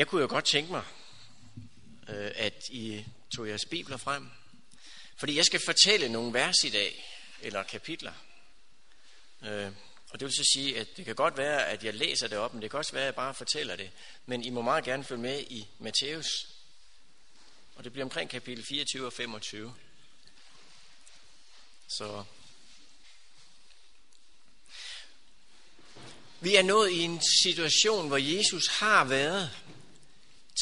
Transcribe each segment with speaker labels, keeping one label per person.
Speaker 1: Jeg kunne jo godt tænke mig, øh, at I tog jeres bibler frem. Fordi jeg skal fortælle nogle vers i dag, eller kapitler. Øh, og det vil så sige, at det kan godt være, at jeg læser det op, men det kan også være, at jeg bare fortæller det. Men I må meget gerne følge med i Matthæus. Og det bliver omkring kapitel 24 og 25. Så vi er nået i en situation, hvor Jesus har været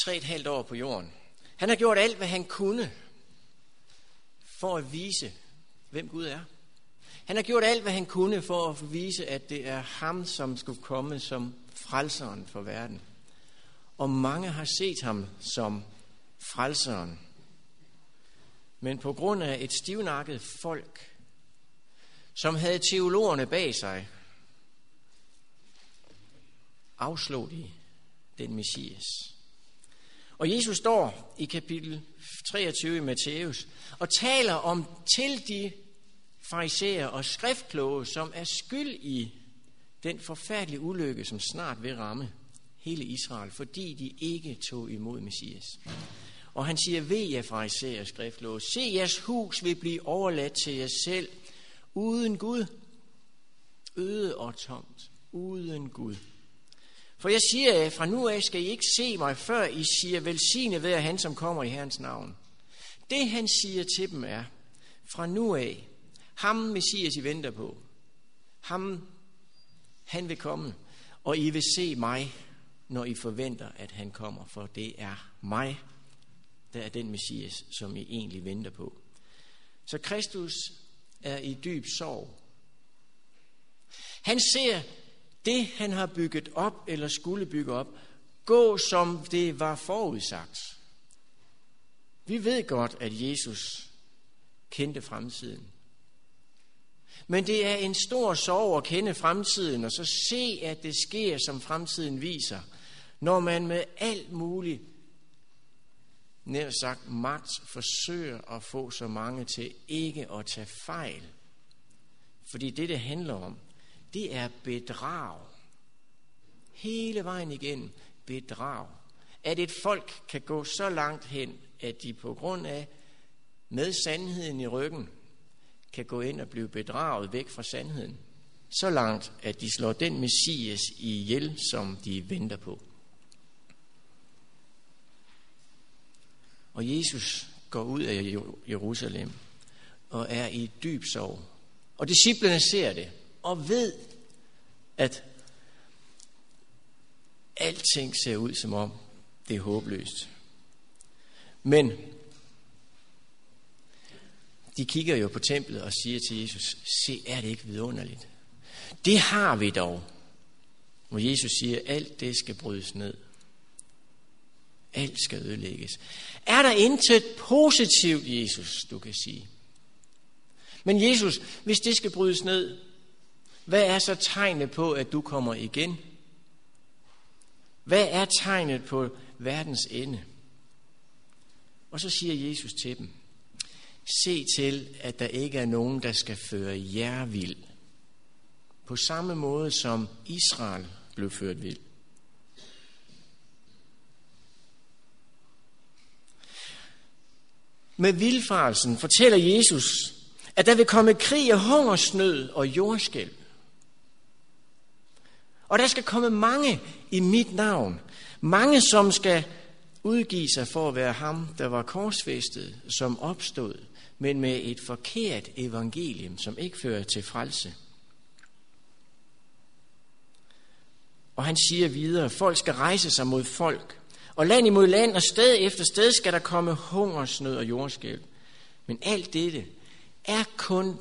Speaker 1: tre et halvt år på jorden. Han har gjort alt, hvad han kunne for at vise, hvem Gud er. Han har gjort alt, hvad han kunne for at vise, at det er ham, som skulle komme som frelseren for verden. Og mange har set ham som frelseren. Men på grund af et stivnakket folk, som havde teologerne bag sig, afslog de den messias. Og Jesus står i kapitel 23 i Matthæus og taler om til de fariserer og skriftkloge, som er skyld i den forfærdelige ulykke, som snart vil ramme hele Israel, fordi de ikke tog imod Messias. Og han siger, ved jer fariserer og skriftkloge, se jeres hus vil blive overladt til jer selv, uden Gud, øde og tomt, uden Gud. For jeg siger jer, fra nu af skal I ikke se mig, før I siger, velsigne ved han, som kommer i Herrens navn. Det han siger til dem er, fra nu af, ham Messias I venter på, ham han vil komme, og I vil se mig, når I forventer, at han kommer, for det er mig, der er den Messias, som I egentlig venter på. Så Kristus er i dyb sorg. Han ser det, han har bygget op eller skulle bygge op, gå som det var forudsagt. Vi ved godt, at Jesus kendte fremtiden. Men det er en stor sorg at kende fremtiden, og så se, at det sker, som fremtiden viser, når man med alt muligt nær sagt magt forsøger at få så mange til ikke at tage fejl. Fordi det, det handler om, det er bedrag. Hele vejen igen bedrag. At et folk kan gå så langt hen, at de på grund af med sandheden i ryggen kan gå ind og blive bedraget væk fra sandheden. Så langt, at de slår den messias ihjel, som de venter på. Og Jesus går ud af Jerusalem og er i dyb sorg. Og disciplene ser det og ved, at alting ser ud som om det er håbløst. Men de kigger jo på templet og siger til Jesus, se, er det ikke vidunderligt? Det har vi dog. Hvor Jesus siger, alt det skal brydes ned. Alt skal ødelægges. Er der intet positivt, Jesus, du kan sige? Men Jesus, hvis det skal brydes ned, hvad er så tegnet på, at du kommer igen? Hvad er tegnet på verdens ende? Og så siger Jesus til dem, Se til, at der ikke er nogen, der skal føre jer vild. På samme måde som Israel blev ført vild. Med vildfarelsen fortæller Jesus, at der vil komme krig og hungersnød og jordskælv. Og der skal komme mange i mit navn. Mange, som skal udgive sig for at være ham, der var korsfæstet, som opstod men med et forkert evangelium, som ikke fører til frelse. Og han siger videre, folk skal rejse sig mod folk, og land imod land, og sted efter sted skal der komme hungersnød og jordskælv. Men alt dette er kun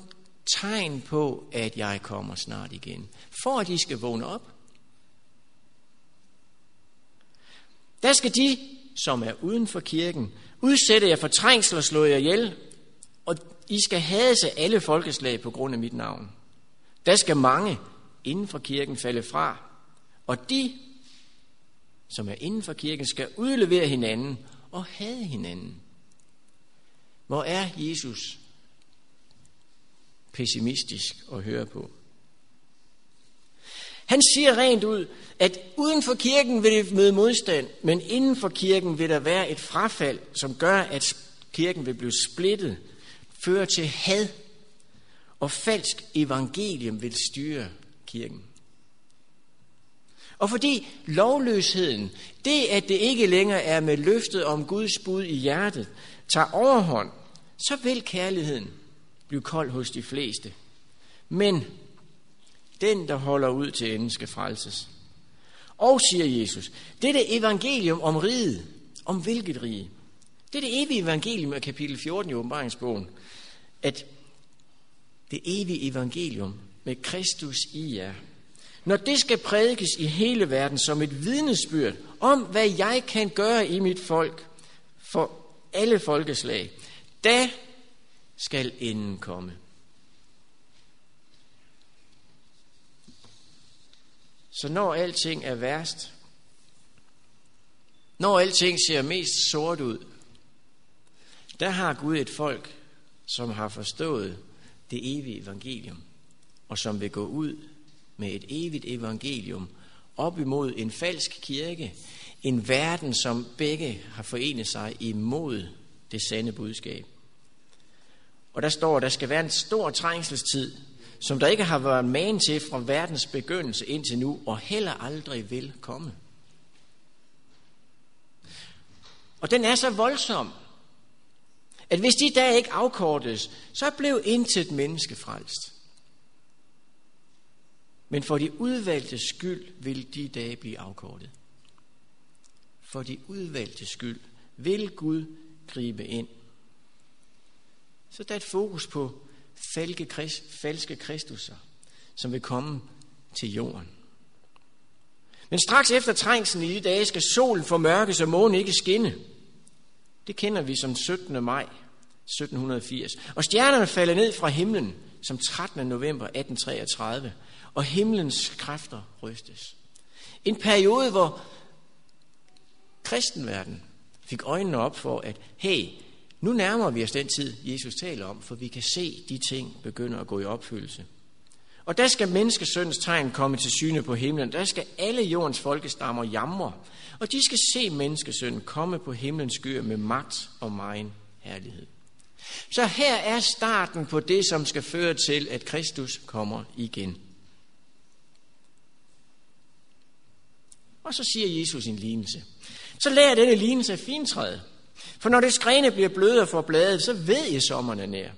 Speaker 1: tegn på, at jeg kommer snart igen, for at de skal vågne op. Der skal de, som er uden for kirken, udsætte jer for trængsel og slå jer ihjel, og I skal hade alle folkeslag på grund af mit navn. Der skal mange inden for kirken falde fra, og de, som er inden for kirken, skal udlevere hinanden og hade hinanden. Hvor er Jesus pessimistisk at høre på? Han siger rent ud, at uden for kirken vil det møde modstand, men inden for kirken vil der være et frafald, som gør, at kirken vil blive splittet, føre til had, og falsk evangelium vil styre kirken. Og fordi lovløsheden, det at det ikke længere er med løftet om Guds bud i hjertet, tager overhånd, så vil kærligheden blive kold hos de fleste. Men den, der holder ud til enden, skal frelses. Og, siger Jesus, det er evangelium om riget. Om hvilket rige? Det er det evige evangelium af kapitel 14 i åbenbaringsbogen. At det evige evangelium med Kristus i jer. Når det skal prædikes i hele verden som et vidnesbyrd om, hvad jeg kan gøre i mit folk for alle folkeslag, da skal enden komme. Så når alting er værst, når alting ser mest sort ud, der har Gud et folk, som har forstået det evige evangelium, og som vil gå ud med et evigt evangelium op imod en falsk kirke, en verden, som begge har forenet sig imod det sande budskab. Og der står, at der skal være en stor trængselstid, som der ikke har været man til fra verdens begyndelse indtil nu, og heller aldrig vil komme. Og den er så voldsom, at hvis de dage ikke afkortes, så blev intet menneske frelst. Men for de udvalgte skyld vil de dage blive afkortet. For de udvalgte skyld vil Gud gribe ind. Så der er et fokus på falske, falske kristusser, som vil komme til jorden. Men straks efter trængslen i de dage skal solen formørkes og månen ikke skinne. Det kender vi som 17. maj 1780. Og stjernerne falder ned fra himlen som 13. november 1833, og himlens kræfter rystes. En periode, hvor kristenverden fik øjnene op for, at hey, nu nærmer vi os den tid, Jesus taler om, for vi kan se, de ting begynder at gå i opfyldelse. Og der skal menneskesøndens tegn komme til syne på himlen. Der skal alle jordens folkestammer jamre, og de skal se menneskesønnen komme på himlens skyer med magt og megen herlighed. Så her er starten på det, som skal føre til, at Kristus kommer igen. Og så siger Jesus en lignelse. Så lærer denne lignelse af fintræet. For når det grene bliver bløde for bladet, så ved I, sommeren er nær.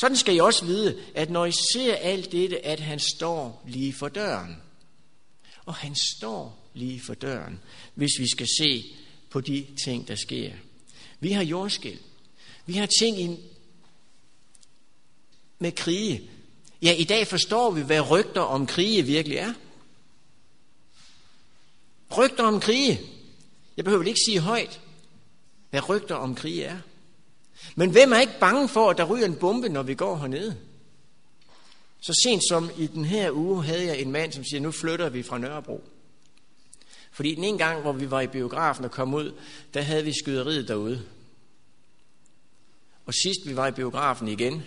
Speaker 1: Sådan skal I også vide, at når I ser alt dette, at han står lige for døren. Og han står lige for døren, hvis vi skal se på de ting, der sker. Vi har jordskæld. Vi har ting i, med krige. Ja, i dag forstår vi, hvad rygter om krige virkelig er. Rygter om krige. Jeg behøver ikke sige højt, hvad rygter om krig er. Men hvem er ikke bange for, at der ryger en bombe, når vi går hernede? Så sent som i den her uge havde jeg en mand, som siger, nu flytter vi fra Nørrebro. Fordi den ene gang, hvor vi var i biografen og kom ud, der havde vi skyderiet derude. Og sidst vi var i biografen igen,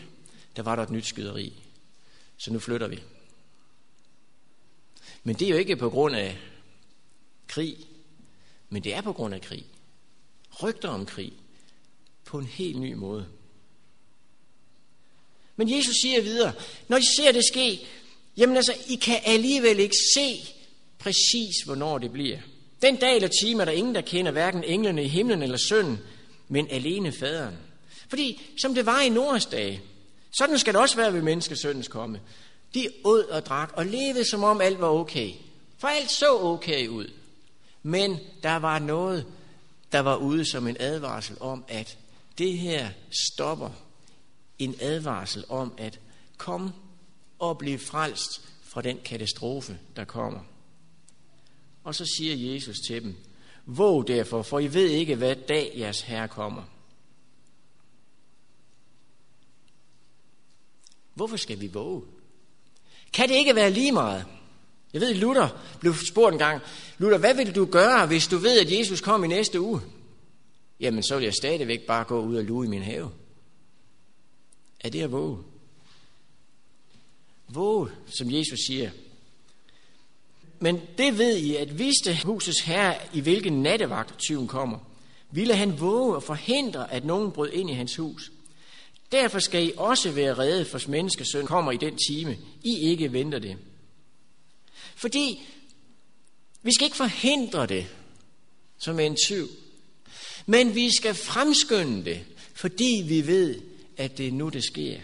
Speaker 1: der var der et nyt skyderi. Så nu flytter vi. Men det er jo ikke på grund af krig, men det er på grund af krig. Rygter om krig på en helt ny måde. Men Jesus siger videre, når I ser det ske, jamen altså, I kan alligevel ikke se præcis, hvornår det bliver. Den dag eller time er der ingen, der kender hverken englene i himlen eller sønnen, men alene faderen. Fordi som det var i Nords dage, sådan skal det også være ved menneskesøndens komme. De åd og drak og levede som om alt var okay. For alt så okay ud. Men der var noget, der var ude som en advarsel om, at det her stopper. En advarsel om at kom og blive frelst fra den katastrofe, der kommer. Og så siger Jesus til dem, Våg derfor, for I ved ikke, hvad dag jeres herre kommer. Hvorfor skal vi våge? Kan det ikke være lige meget? Jeg ved, Luther blev spurgt en gang, Luther, hvad vil du gøre, hvis du ved, at Jesus kom i næste uge? Jamen, så vil jeg stadigvæk bare gå ud og lue i min have. Er det at våge? Våge, som Jesus siger, men det ved I, at vidste husets herre, i hvilken nattevagt tyven kommer, ville han våge og forhindre, at nogen brød ind i hans hus. Derfor skal I også være redde, for menneskesøn kommer i den time, I ikke venter det. Fordi vi skal ikke forhindre det, som en tyv, men vi skal fremskynde det, fordi vi ved, at det er nu, det sker.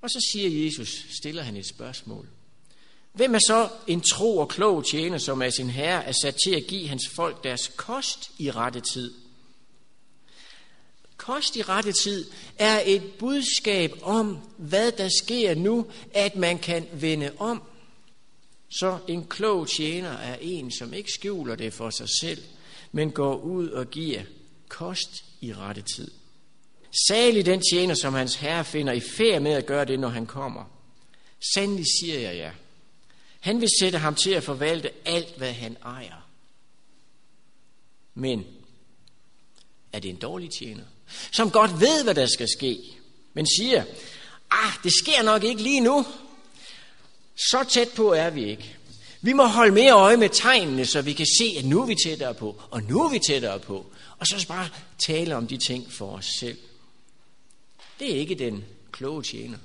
Speaker 1: Og så siger Jesus, stiller han et spørgsmål. Hvem er så en tro og klog tjener, som af sin herre er sat til at give hans folk deres kost i rette tid? Kost i rette tid er et budskab om, hvad der sker nu, at man kan vende om. Så en klog tjener er en, som ikke skjuler det for sig selv, men går ud og giver kost i rette tid. Særlig den tjener, som hans herre finder i færd med at gøre det, når han kommer. Sandelig siger jeg jer, han vil sætte ham til at forvalte alt, hvad han ejer. Men er det en dårlig tjener, som godt ved, hvad der skal ske, men siger, ah, det sker nok ikke lige nu. Så tæt på er vi ikke. Vi må holde mere øje med tegnene, så vi kan se, at nu er vi tættere på, og nu er vi tættere på. Og så bare tale om de ting for os selv. Det er ikke den kloge tjener.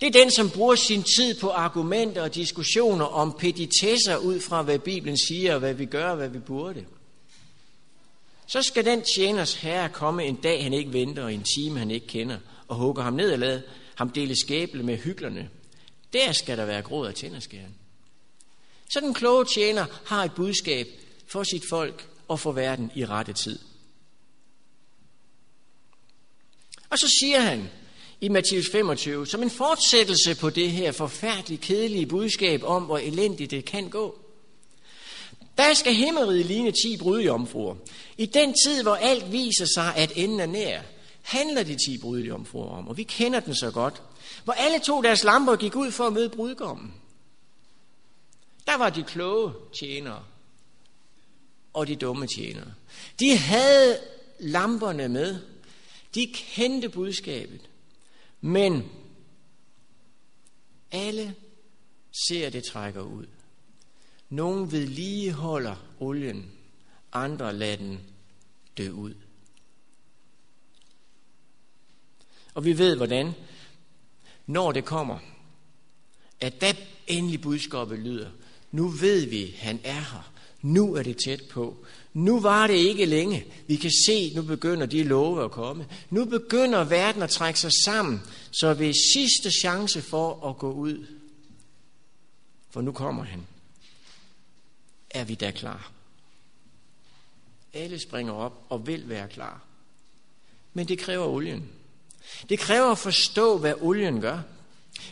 Speaker 1: Det er den, som bruger sin tid på argumenter og diskussioner om peditesser ud fra, hvad Bibelen siger, og hvad vi gør, og hvad vi burde. Så skal den tjeners herre komme en dag, han ikke venter, og en time, han ikke kender, og hugger ham ned og lade ham dele skæble med hyklerne. Der skal der være gråd af tænderskæren. Så den kloge tjener har et budskab for sit folk og for verden i rette tid. Og så siger han, i Matthæus 25, som en fortsættelse på det her forfærdeligt kedelige budskab om, hvor elendigt det kan gå. Der skal himmeriget ligne ti brudjomfruer. I den tid, hvor alt viser sig, at enden er nær, handler de ti brudjomfruer om, og vi kender den så godt. Hvor alle tog deres lamper og gik ud for at møde brudgommen. Der var de kloge tjenere og de dumme tjenere. De havde lamperne med. De kendte budskabet. Men alle ser, det trækker ud. Nogle vedligeholder olien, andre lader den dø ud. Og vi ved, hvordan, når det kommer, at da endelig budskabet lyder, nu ved vi, han er her. Nu er det tæt på. Nu var det ikke længe. Vi kan se, nu begynder de love at komme. Nu begynder verden at trække sig sammen, så vi sidste chance for at gå ud. For nu kommer han. Er vi da klar? Alle springer op og vil være klar. Men det kræver olien. Det kræver at forstå, hvad olien gør.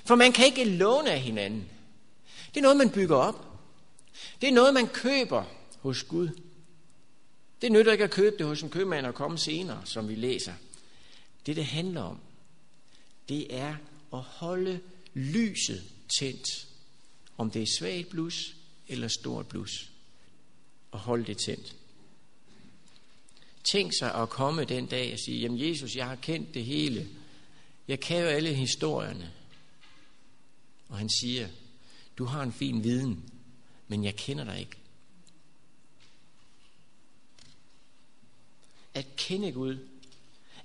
Speaker 1: For man kan ikke låne af hinanden. Det er noget, man bygger op. Det er noget, man køber hos Gud. Det nytter ikke at købe det hos en købmand og komme senere, som vi læser. Det, det handler om, det er at holde lyset tændt. Om det er svagt blus eller stort blus. Og holde det tændt. Tænk sig at komme den dag og sige, jamen Jesus, jeg har kendt det hele. Jeg kan jo alle historierne. Og han siger, du har en fin viden, men jeg kender dig ikke. At kende Gud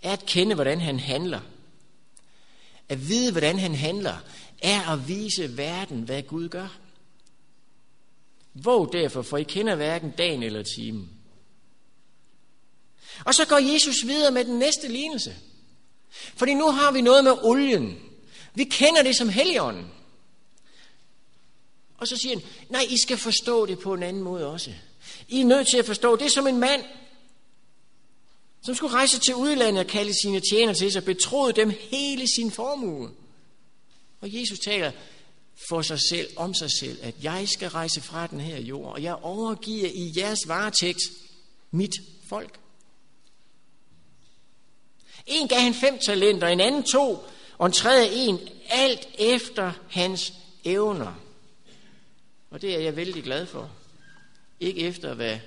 Speaker 1: er at kende, hvordan han handler. At vide, hvordan han handler, er at vise verden, hvad Gud gør. Våg derfor, for I kender hverken dagen eller timen. Og så går Jesus videre med den næste lignelse. Fordi nu har vi noget med olien. Vi kender det som heligånden. Og så siger han, nej, I skal forstå det på en anden måde også. I er nødt til at forstå, det er som en mand, som skulle rejse til udlandet og kalde sine tjenere til sig, betroede dem hele sin formue. Og Jesus taler for sig selv, om sig selv, at jeg skal rejse fra den her jord, og jeg overgiver i jeres varetægt mit folk. En gav han fem talenter, en anden to, og en tredje en, alt efter hans evner. Og det er jeg vældig glad for. Ikke efter, hvad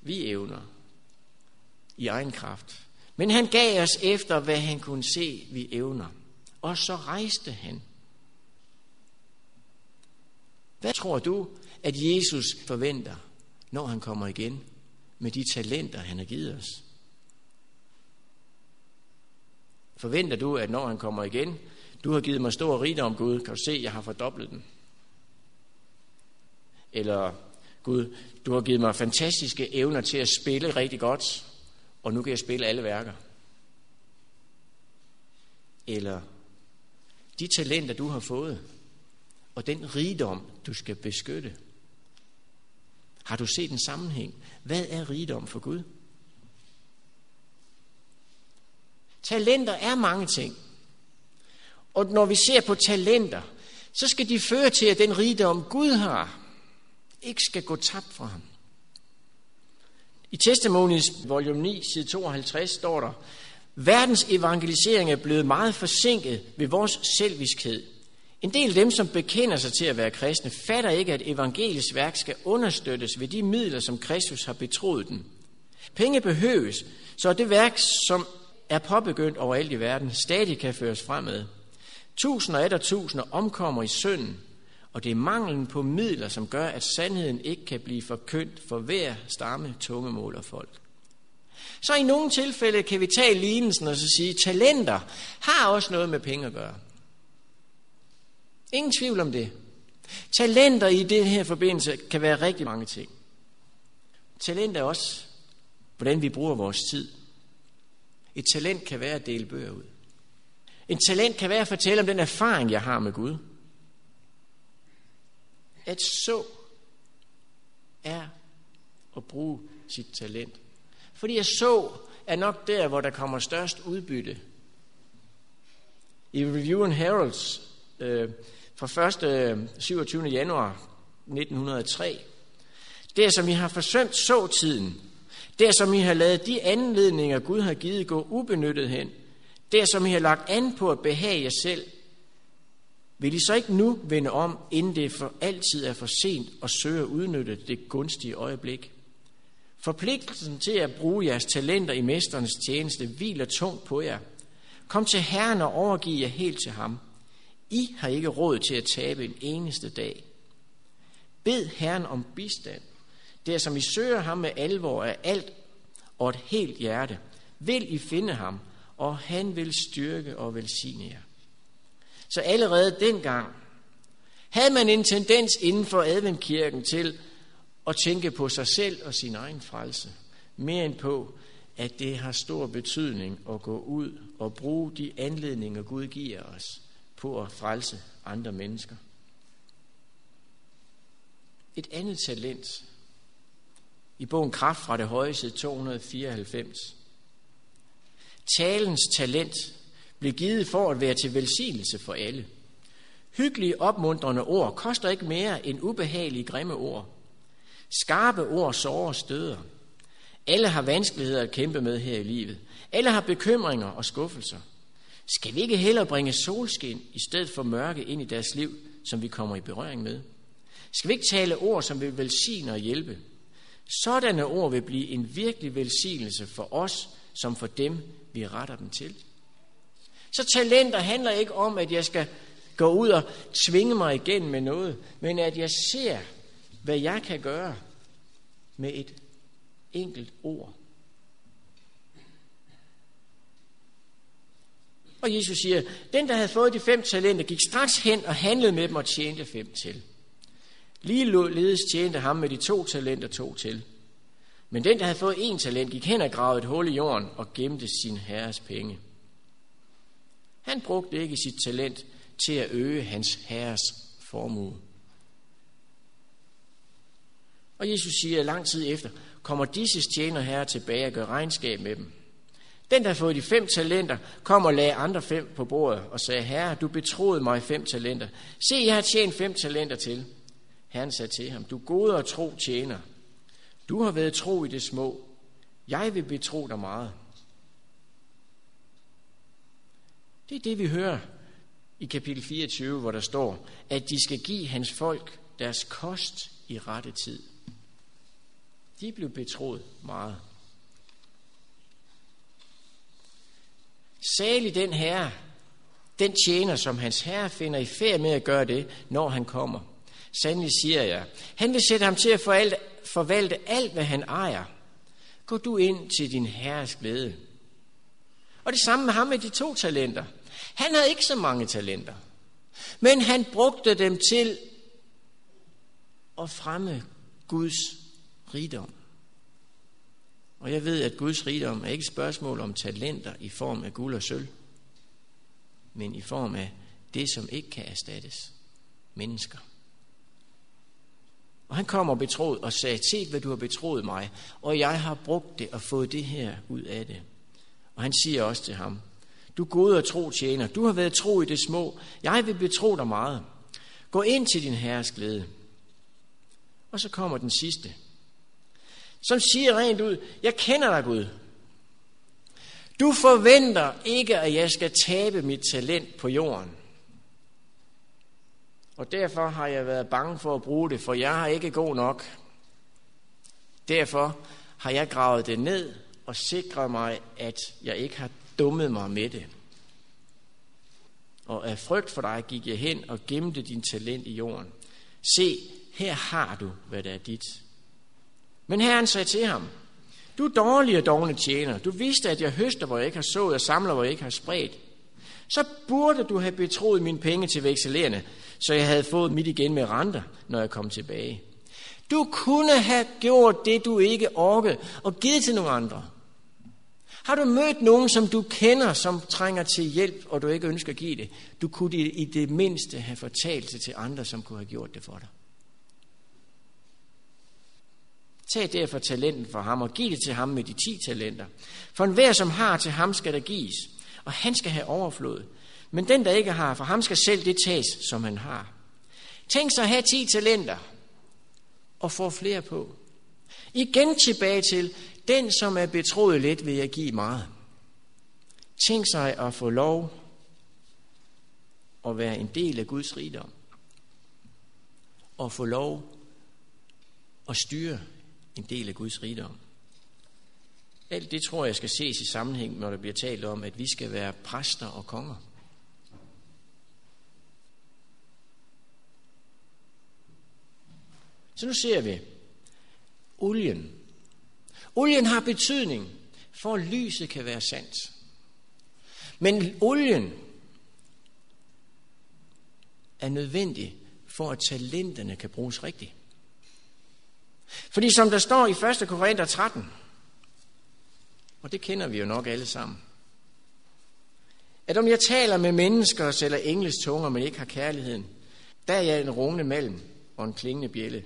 Speaker 1: vi evner i egen kraft. Men han gav os efter, hvad han kunne se, vi evner. Og så rejste han. Hvad tror du, at Jesus forventer, når han kommer igen med de talenter, han har givet os? Forventer du, at når han kommer igen, du har givet mig stor rigdom, Gud, kan du se, jeg har fordoblet den? Eller, Gud, du har givet mig fantastiske evner til at spille rigtig godt, og nu kan jeg spille alle værker. Eller, de talenter, du har fået, og den rigdom, du skal beskytte. Har du set en sammenhæng? Hvad er rigdom for Gud? Talenter er mange ting. Og når vi ser på talenter, så skal de føre til, at den rigdom Gud har, ikke skal gå tabt fra ham. I Testimonies volume 9, side 52, står der, Verdens evangelisering er blevet meget forsinket ved vores selviskhed. En del af dem, som bekender sig til at være kristne, fatter ikke, at evangelisk værk skal understøttes ved de midler, som Kristus har betroet den. Penge behøves, så det værk, som er påbegyndt overalt i verden, stadig kan føres fremad. Tusinder og tusinder omkommer i synden, og det er manglen på midler, som gør, at sandheden ikke kan blive forkyndt for hver stamme, tungemål og folk. Så i nogle tilfælde kan vi tage lignelsen og så sige, talenter har også noget med penge at gøre. Ingen tvivl om det. Talenter i det her forbindelse kan være rigtig mange ting. Talent er også, hvordan vi bruger vores tid. Et talent kan være at dele bøger ud. En talent kan være at fortælle om den erfaring, jeg har med Gud. At så er at bruge sit talent. Fordi at så er nok der, hvor der kommer størst udbytte. I Review and Heralds øh, fra 1. 27. Øh, januar 1903, det som I har forsømt så-tiden, der som I har lavet de anledninger, Gud har givet, gå ubenyttet hen, der som I har lagt an på at behage jer selv, vil I så ikke nu vende om, inden det for altid er for sent og søge at udnytte det gunstige øjeblik? Forpligtelsen til at bruge jeres talenter i mesterens tjeneste hviler tungt på jer. Kom til Herren og overgiv jer helt til ham. I har ikke råd til at tabe en eneste dag. Bed Herren om bistand. Der som I søger ham med alvor af alt og et helt hjerte, vil I finde ham, og han vil styrke og velsigne jer. Så allerede dengang havde man en tendens inden for adventkirken til at tænke på sig selv og sin egen frelse, mere end på, at det har stor betydning at gå ud og bruge de anledninger, Gud giver os på at frelse andre mennesker. Et andet talent i bogen Kraft fra det høje side 294. Talens talent blev givet for at være til velsignelse for alle. Hyggelige, opmuntrende ord koster ikke mere end ubehagelige, grimme ord. Skarpe ord sårer og støder. Alle har vanskeligheder at kæmpe med her i livet. Alle har bekymringer og skuffelser. Skal vi ikke hellere bringe solskin i stedet for mørke ind i deres liv, som vi kommer i berøring med? Skal vi ikke tale ord, som vil velsigne og hjælpe? Sådanne ord vil blive en virkelig velsignelse for os, som for dem, vi retter dem til. Så talenter handler ikke om, at jeg skal gå ud og tvinge mig igen med noget, men at jeg ser, hvad jeg kan gøre med et enkelt ord. Og Jesus siger, den der havde fået de fem talenter, gik straks hen og handlede med dem og tjente fem til. Ligeledes tjente ham med de to talenter to til. Men den, der havde fået en talent, gik hen og gravede et hul i jorden og gemte sin herres penge. Han brugte ikke sit talent til at øge hans herres formue. Og Jesus siger, at lang tid efter kommer disse tjener herre tilbage og gør regnskab med dem. Den, der har fået de fem talenter, kom og lagde andre fem på bordet og sagde, Herre, du betroede mig fem talenter. Se, jeg har tjent fem talenter til. Herren sagde til ham, du gode og tro tjener. Du har været tro i det små. Jeg vil betro dig meget. Det er det, vi hører i kapitel 24, hvor der står, at de skal give hans folk deres kost i rette tid. De blev betroet meget. Særlig den herre, den tjener, som hans herre finder i færd med at gøre det, når han kommer. Sandelig siger jeg, han vil sætte ham til at forvalte, forvalte alt, hvad han ejer. Gå du ind til din herres glæde. Og det samme med ham med de to talenter. Han havde ikke så mange talenter. Men han brugte dem til at fremme Guds rigdom. Og jeg ved, at Guds rigdom er ikke et spørgsmål om talenter i form af guld og sølv, men i form af det, som ikke kan erstattes. Mennesker. Og han kommer betroet og sagde, se hvad du har betroet mig, og jeg har brugt det og fået det her ud af det. Og han siger også til ham, du gode og tro tjener, du har været tro i det små, jeg vil betro dig meget. Gå ind til din herres glæde. Og så kommer den sidste, som siger rent ud, jeg kender dig Gud. Du forventer ikke, at jeg skal tabe mit talent på jorden. Og derfor har jeg været bange for at bruge det, for jeg har ikke god nok. Derfor har jeg gravet det ned og sikret mig, at jeg ikke har dummet mig med det. Og af frygt for dig gik jeg hen og gemte din talent i jorden. Se, her har du, hvad der er dit. Men Herren sagde til ham, du er dårlig og dogne tjener. Du vidste, at jeg høster, hvor jeg ikke har sået, og samler, hvor jeg ikke har spredt. Så burde du have betroet mine penge til vekselerende, så jeg havde fået mit igen med renter, når jeg kom tilbage. Du kunne have gjort det, du ikke orkede, og givet til nogle andre. Har du mødt nogen, som du kender, som trænger til hjælp, og du ikke ønsker at give det? Du kunne i det mindste have fortalt det til andre, som kunne have gjort det for dig. Tag derfor talenten for ham og giv det til ham med de ti talenter. For enhver, som har til ham, skal der gives, og han skal have overflod. Men den, der ikke har, for ham skal selv det tages, som han har. Tænk sig at have 10 talenter og få flere på. Igen tilbage til, den som er betroet lidt, vil jeg give meget. Tænk sig at få lov at være en del af Guds rigdom. Og få lov at styre en del af Guds rigdom. Alt det tror jeg skal ses i sammenhæng, når der bliver talt om, at vi skal være præster og konger. Så nu ser vi olien. Olien har betydning for, at lyset kan være sandt. Men olien er nødvendig for, at talenterne kan bruges rigtigt. Fordi som der står i 1. Korinther 13, og det kender vi jo nok alle sammen, at om jeg taler med mennesker eller engles tunger, men ikke har kærligheden, der er jeg en rungende malm og en klingende bjælle.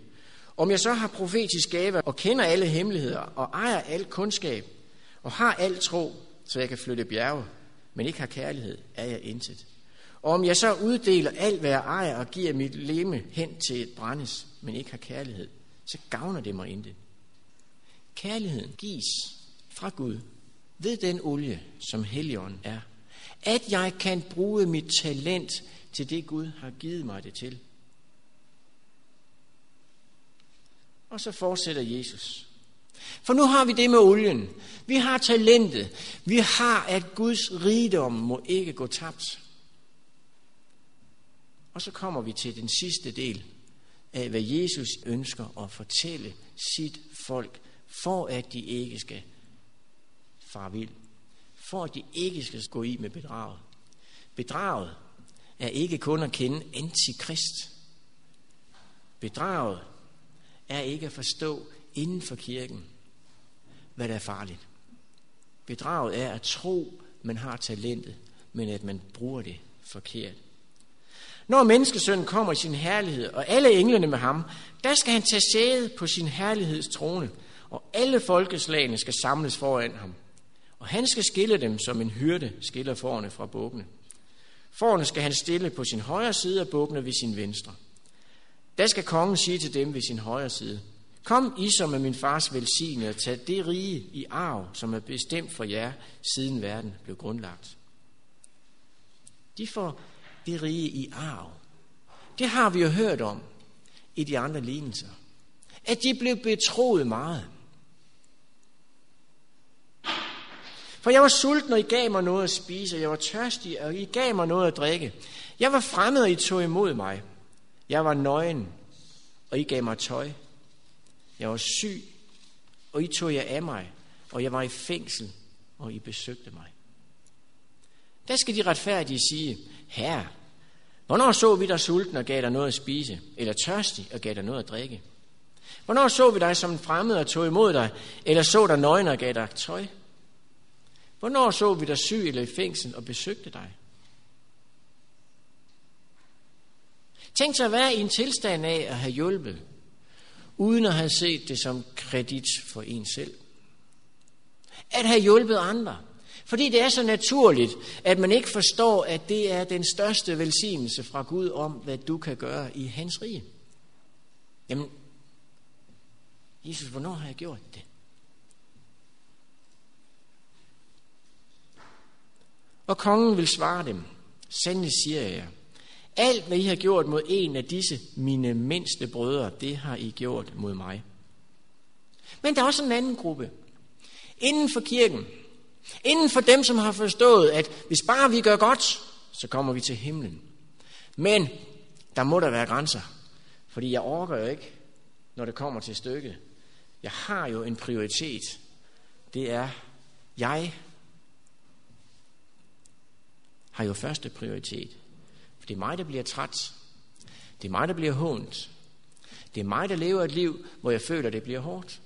Speaker 1: Om jeg så har profetisk gave og kender alle hemmeligheder og ejer al kundskab og har al tro, så jeg kan flytte bjerge, men ikke har kærlighed, er jeg intet. Og om jeg så uddeler alt, hvad jeg ejer og giver mit leme hen til et brændes, men ikke har kærlighed, så gavner det mig intet. Kærligheden gives fra Gud ved den olie, som Helligånden er. At jeg kan bruge mit talent til det, Gud har givet mig det til. Og så fortsætter Jesus. For nu har vi det med olien. Vi har talentet. Vi har, at Guds rigdom må ikke gå tabt. Og så kommer vi til den sidste del af, hvad Jesus ønsker at fortælle sit folk, for at de ikke skal fare vild. For at de ikke skal gå i med bedraget. Bedraget er ikke kun at kende antikrist. Bedraget er ikke at forstå inden for kirken, hvad der er farligt. Bedraget er at tro, man har talentet, men at man bruger det forkert. Når menneskesønnen kommer i sin herlighed, og alle englene med ham, der skal han tage sæde på sin herligheds trone, og alle folkeslagene skal samles foran ham. Og han skal skille dem, som en hyrde skiller forne fra bukkene. Forne skal han stille på sin højre side, og bukkene ved sin venstre. Da skal kongen sige til dem ved sin højre side, Kom I som er min fars velsignede, og tag det rige i arv, som er bestemt for jer, siden verden blev grundlagt. De får det rige i arv. Det har vi jo hørt om i de andre lignelser. At de blev betroet meget. For jeg var sulten, og I gav mig noget at spise, og jeg var tørstig, og I gav mig noget at drikke. Jeg var fremmed, og I tog imod mig. Jeg var nøgen, og I gav mig tøj. Jeg var syg, og I tog jer af mig, og jeg var i fængsel, og I besøgte mig. Der skal de retfærdige sige, Herre, hvornår så vi dig sulten og gav dig noget at spise, eller tørstig og gav dig noget at drikke? Hvornår så vi dig som en fremmed og tog imod dig, eller så dig nøgen og gav dig tøj? Hvornår så vi dig syg eller i fængsel og besøgte dig? Tænk sig at være i en tilstand af at have hjulpet, uden at have set det som kredit for en selv. At have hjulpet andre. Fordi det er så naturligt, at man ikke forstår, at det er den største velsignelse fra Gud om, hvad du kan gøre i hans rige. Jamen, Jesus, hvornår har jeg gjort det? Og kongen vil svare dem, sandelig siger jeg alt hvad I har gjort mod en af disse mine mindste brødre, det har I gjort mod mig. Men der er også en anden gruppe. Inden for kirken. Inden for dem, som har forstået, at hvis bare vi gør godt, så kommer vi til himlen. Men der må der være grænser. Fordi jeg orker jo ikke, når det kommer til stykket. Jeg har jo en prioritet. Det er, jeg har jo første prioritet. For det er mig, der bliver træt. Det er mig, der bliver hånt. Det er mig, der lever et liv, hvor jeg føler, det bliver hårdt.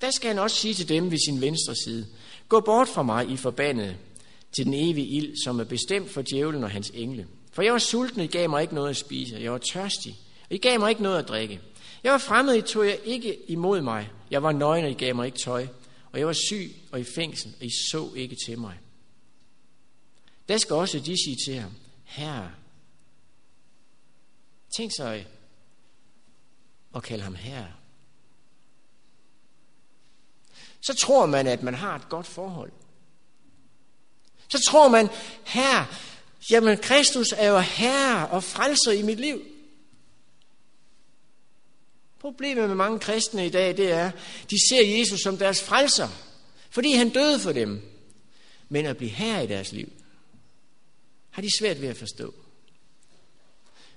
Speaker 1: Der skal han også sige til dem ved sin venstre side, gå bort fra mig, I forbandet, til den evige ild, som er bestemt for djævlen og hans engle. For jeg var sulten, I gav mig ikke noget at spise. Jeg var tørstig, og I gav mig ikke noget at drikke. Jeg var fremmed, I tog jeg ikke imod mig. Jeg var nøgen, og I gav mig ikke tøj. Og jeg var syg og i fængsel, og I så ikke til mig. Der skal også de sige til ham, Herre, tænk sig at kalde ham herre. Så tror man, at man har et godt forhold. Så tror man, herre, jamen Kristus er jo herre og frelser i mit liv. Problemet med mange kristne i dag, det er, de ser Jesus som deres frelser, fordi han døde for dem. Men at blive herre i deres liv, har de svært ved at forstå.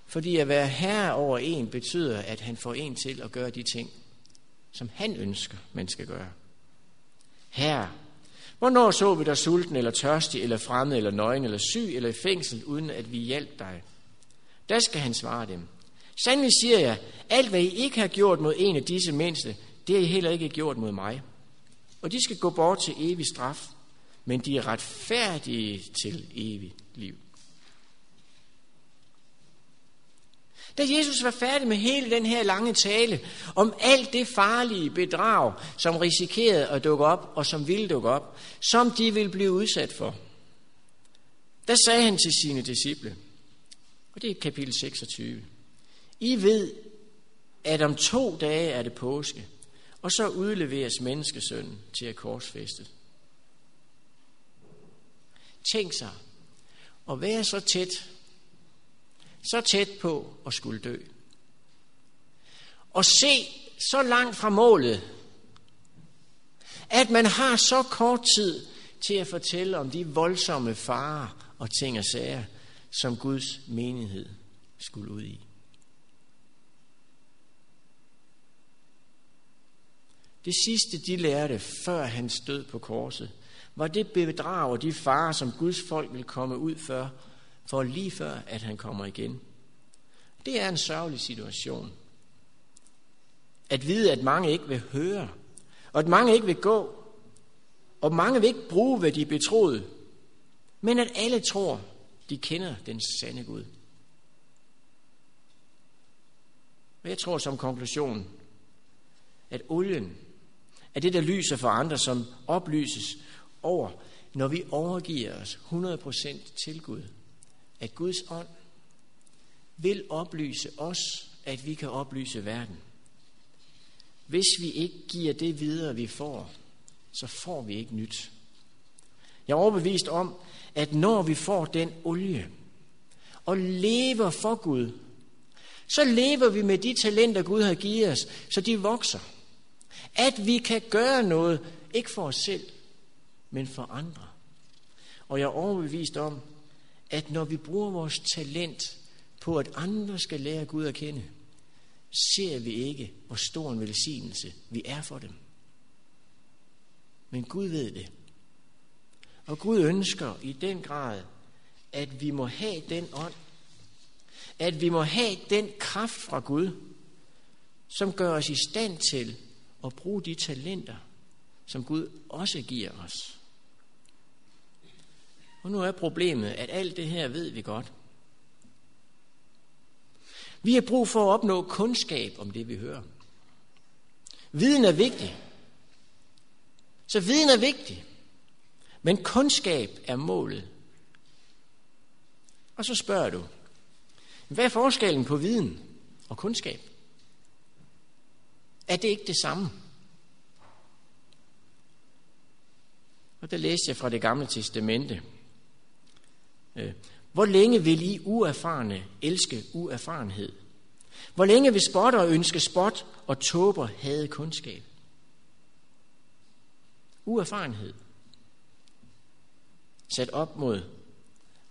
Speaker 1: Fordi at være herre over en betyder, at han får en til at gøre de ting, som han ønsker, man skal gøre. Herre, hvornår så vi dig sulten eller tørstig eller fremmed eller nøgen eller syg eller i fængsel, uden at vi hjalp dig? Der skal han svare dem. Sandelig siger jeg, alt hvad I ikke har gjort mod en af disse mindste, det har I heller ikke gjort mod mig. Og de skal gå bort til evig straf, men de er retfærdige til evigt liv. Da Jesus var færdig med hele den her lange tale om alt det farlige bedrag, som risikerede at dukke op og som ville dukke op, som de ville blive udsat for, der sagde han til sine disciple, og det er kapitel 26, I ved, at om to dage er det påske, og så udleveres menneskesønnen til at korsfæste. Tænk sig at være så tæt så tæt på at skulle dø. Og se så langt fra målet, at man har så kort tid til at fortælle om de voldsomme farer og ting og sager, som Guds menighed skulle ud i. Det sidste, de lærte før han stød på korset, var det bedrag og de farer, som Guds folk vil komme ud for, for lige før, at han kommer igen. Det er en sørgelig situation. At vide, at mange ikke vil høre, og at mange ikke vil gå, og mange vil ikke bruge, hvad de er betroet, men at alle tror, de kender den sande Gud. Og jeg tror som konklusion, at olien er det, der lyser for andre, som oplyses over, når vi overgiver os 100% til Gud at Guds ånd vil oplyse os, at vi kan oplyse verden. Hvis vi ikke giver det videre, vi får, så får vi ikke nyt. Jeg er overbevist om, at når vi får den olie og lever for Gud, så lever vi med de talenter, Gud har givet os, så de vokser. At vi kan gøre noget, ikke for os selv, men for andre. Og jeg er overbevist om, at når vi bruger vores talent på, at andre skal lære Gud at kende, ser vi ikke, hvor stor en velsignelse vi er for dem. Men Gud ved det. Og Gud ønsker i den grad, at vi må have den ånd, at vi må have den kraft fra Gud, som gør os i stand til at bruge de talenter, som Gud også giver os. Og nu er problemet, at alt det her ved vi godt. Vi har brug for at opnå kundskab om det, vi hører. Viden er vigtig. Så viden er vigtig. Men kundskab er målet. Og så spørger du, hvad er forskellen på viden og kundskab? Er det ikke det samme? Og der læste jeg fra det gamle testamente. Øh, hvor længe vil I uerfarne elske uerfarenhed? Hvor længe vil spotter ønske spot og tåber have kundskab? Uerfarenhed. Sat op mod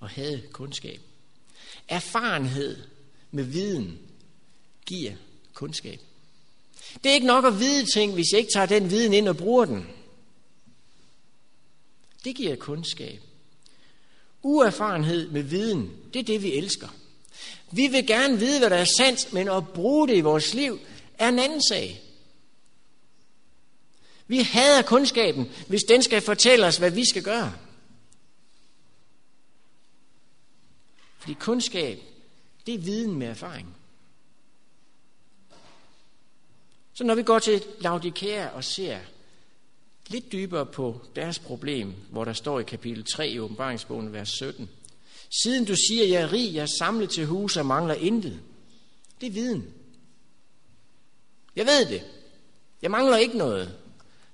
Speaker 1: at have kundskab. Erfarenhed med viden giver kundskab. Det er ikke nok at vide ting, hvis jeg ikke tager den viden ind og bruger den. Det giver kundskab. Uerfarenhed med viden, det er det, vi elsker. Vi vil gerne vide, hvad der er sandt, men at bruge det i vores liv er en anden sag. Vi hader kundskaben, hvis den skal fortælle os, hvad vi skal gøre. Fordi kundskab, det er viden med erfaring. Så når vi går til Laudikea og ser lidt dybere på deres problem, hvor der står i kapitel 3 i åbenbaringsbogen, vers 17. Siden du siger, jeg er rig, jeg er samlet til hus og mangler intet. Det er viden. Jeg ved det. Jeg mangler ikke noget.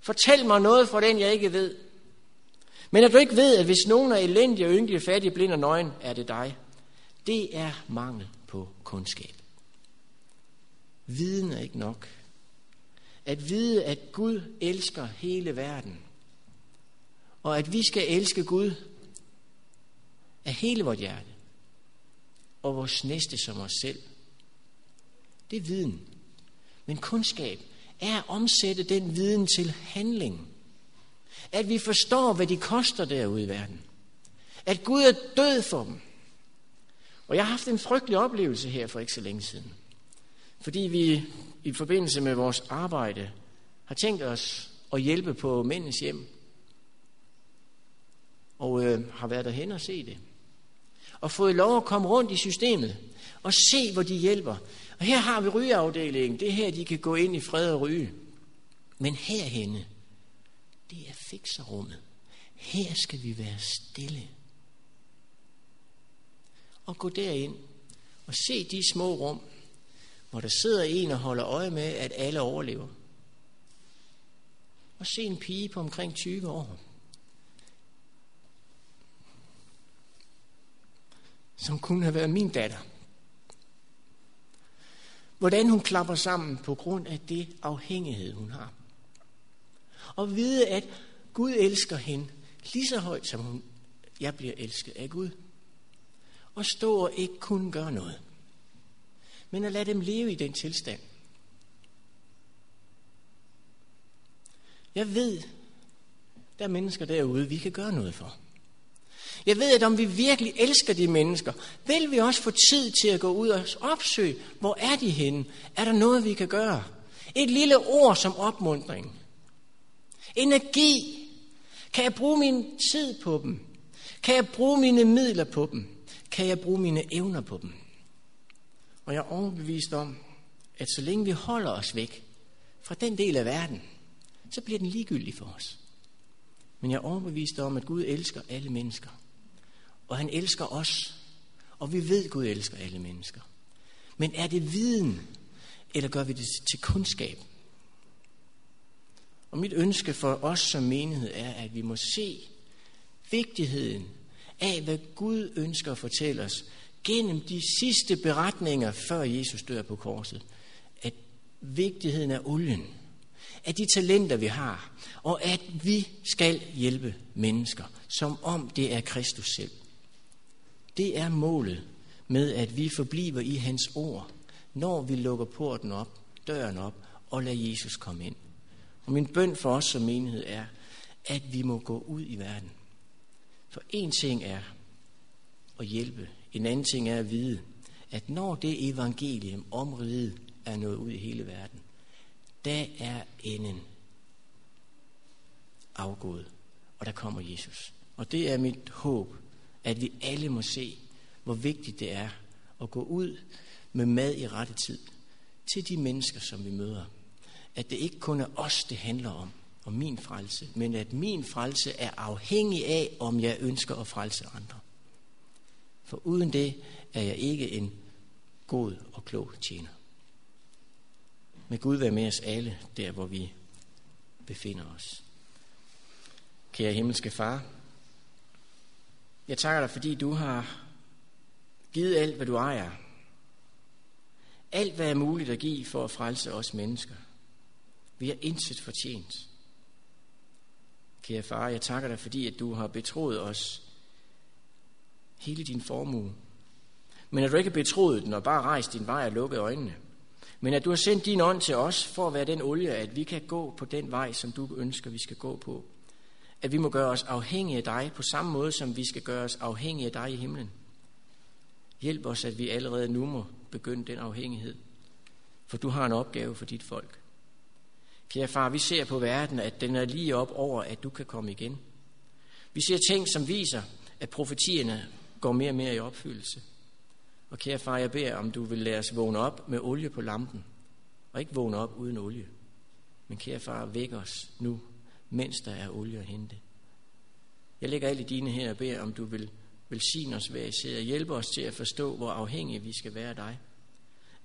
Speaker 1: Fortæl mig noget fra den, jeg ikke ved. Men at du ikke ved, at hvis nogen er elendig og ynkelig, fattig, blind og nøgen, er det dig. Det er mangel på kundskab. Viden er ikke nok. At vide, at Gud elsker hele verden. Og at vi skal elske Gud af hele vort hjerte. Og vores næste som os selv. Det er viden. Men kundskab er at omsætte den viden til handling. At vi forstår, hvad de koster derude i verden. At Gud er død for dem. Og jeg har haft en frygtelig oplevelse her for ikke så længe siden. Fordi vi i forbindelse med vores arbejde har tænkt os at hjælpe på mændens hjem. Og øh, har været derhen og se det. Og fået lov at komme rundt i systemet og se, hvor de hjælper. Og her har vi rygeafdelingen. Det er her, de kan gå ind i fred og ryge. Men herhenne, det er fikserummet. Her skal vi være stille. Og gå derind og se de små rum, hvor der sidder en og holder øje med, at alle overlever. Og se en pige på omkring 20 år, som kunne have været min datter. Hvordan hun klapper sammen på grund af det afhængighed, hun har. Og vide, at Gud elsker hende lige så højt, som hun, jeg bliver elsket af Gud. Og stå og ikke kunne gøre noget men at lade dem leve i den tilstand. Jeg ved, der er mennesker derude, vi kan gøre noget for. Jeg ved, at om vi virkelig elsker de mennesker, vil vi også få tid til at gå ud og opsøge, hvor er de henne? Er der noget, vi kan gøre? Et lille ord som opmundring. Energi. Kan jeg bruge min tid på dem? Kan jeg bruge mine midler på dem? Kan jeg bruge mine evner på dem? Og jeg er overbevist om, at så længe vi holder os væk fra den del af verden, så bliver den ligegyldig for os. Men jeg er overbevist om, at Gud elsker alle mennesker. Og han elsker os. Og vi ved, at Gud elsker alle mennesker. Men er det viden, eller gør vi det til kundskab? Og mit ønske for os som menighed er, at vi må se vigtigheden af, hvad Gud ønsker at fortælle os gennem de sidste beretninger, før Jesus dør på korset, at vigtigheden af olien, af de talenter, vi har, og at vi skal hjælpe mennesker, som om det er Kristus selv. Det er målet med, at vi forbliver i hans ord, når vi lukker porten op, døren op, og lader Jesus komme ind. Og min bøn for os som menighed er, at vi må gå ud i verden. For en ting er at hjælpe, en anden ting er at vide, at når det evangelium om riget er nået ud i hele verden, der er enden afgået, og der kommer Jesus. Og det er mit håb, at vi alle må se, hvor vigtigt det er at gå ud med mad i rette tid til de mennesker, som vi møder. At det ikke kun er os, det handler om, og min frelse, men at min frelse er afhængig af, om jeg ønsker at frelse andre. For uden det er jeg ikke en god og klog tjener. Med Gud være med os alle, der hvor vi befinder os. Kære himmelske far, jeg takker dig, fordi du har givet alt, hvad du ejer. Alt, hvad er muligt at give for at frelse os mennesker. Vi har intet fortjent. Kære far, jeg takker dig, fordi at du har betroet os hele din formue. Men at du ikke har betroet den og bare rejst din vej og lukket øjnene. Men at du har sendt din ånd til os for at være den olie, at vi kan gå på den vej, som du ønsker, vi skal gå på. At vi må gøre os afhængige af dig på samme måde, som vi skal gøre os afhængige af dig i himlen. Hjælp os, at vi allerede nu må begynde den afhængighed. For du har en opgave for dit folk. Kære far, vi ser på verden, at den er lige op over, at du kan komme igen. Vi ser ting, som viser, at profetierne går mere og mere i opfyldelse. Og kære far, jeg beder, om du vil lade os vågne op med olie på lampen, og ikke vågne op uden olie. Men kære far, væk os nu, mens der er olie at hente. Jeg lægger alle i dine her og beder, om du vil velsigne os hver især og hjælpe os til at forstå, hvor afhængige vi skal være af dig.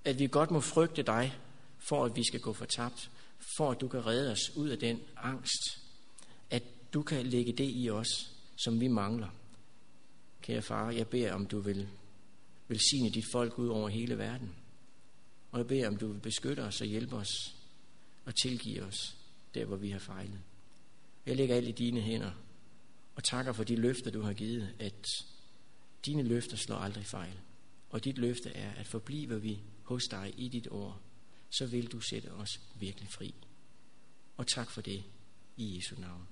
Speaker 1: At vi godt må frygte dig, for at vi skal gå fortabt, for at du kan redde os ud af den angst, at du kan lægge det i os, som vi mangler. Kære far, jeg beder, om du vil velsigne dit folk ud over hele verden. Og jeg beder, om du vil beskytte os og hjælpe os og tilgive os der, hvor vi har fejlet. Jeg lægger alt i dine hænder og takker for de løfter, du har givet, at dine løfter slår aldrig fejl. Og dit løfte er, at forbliver vi hos dig i dit ord, så vil du sætte os virkelig fri. Og tak for det i Jesu navn.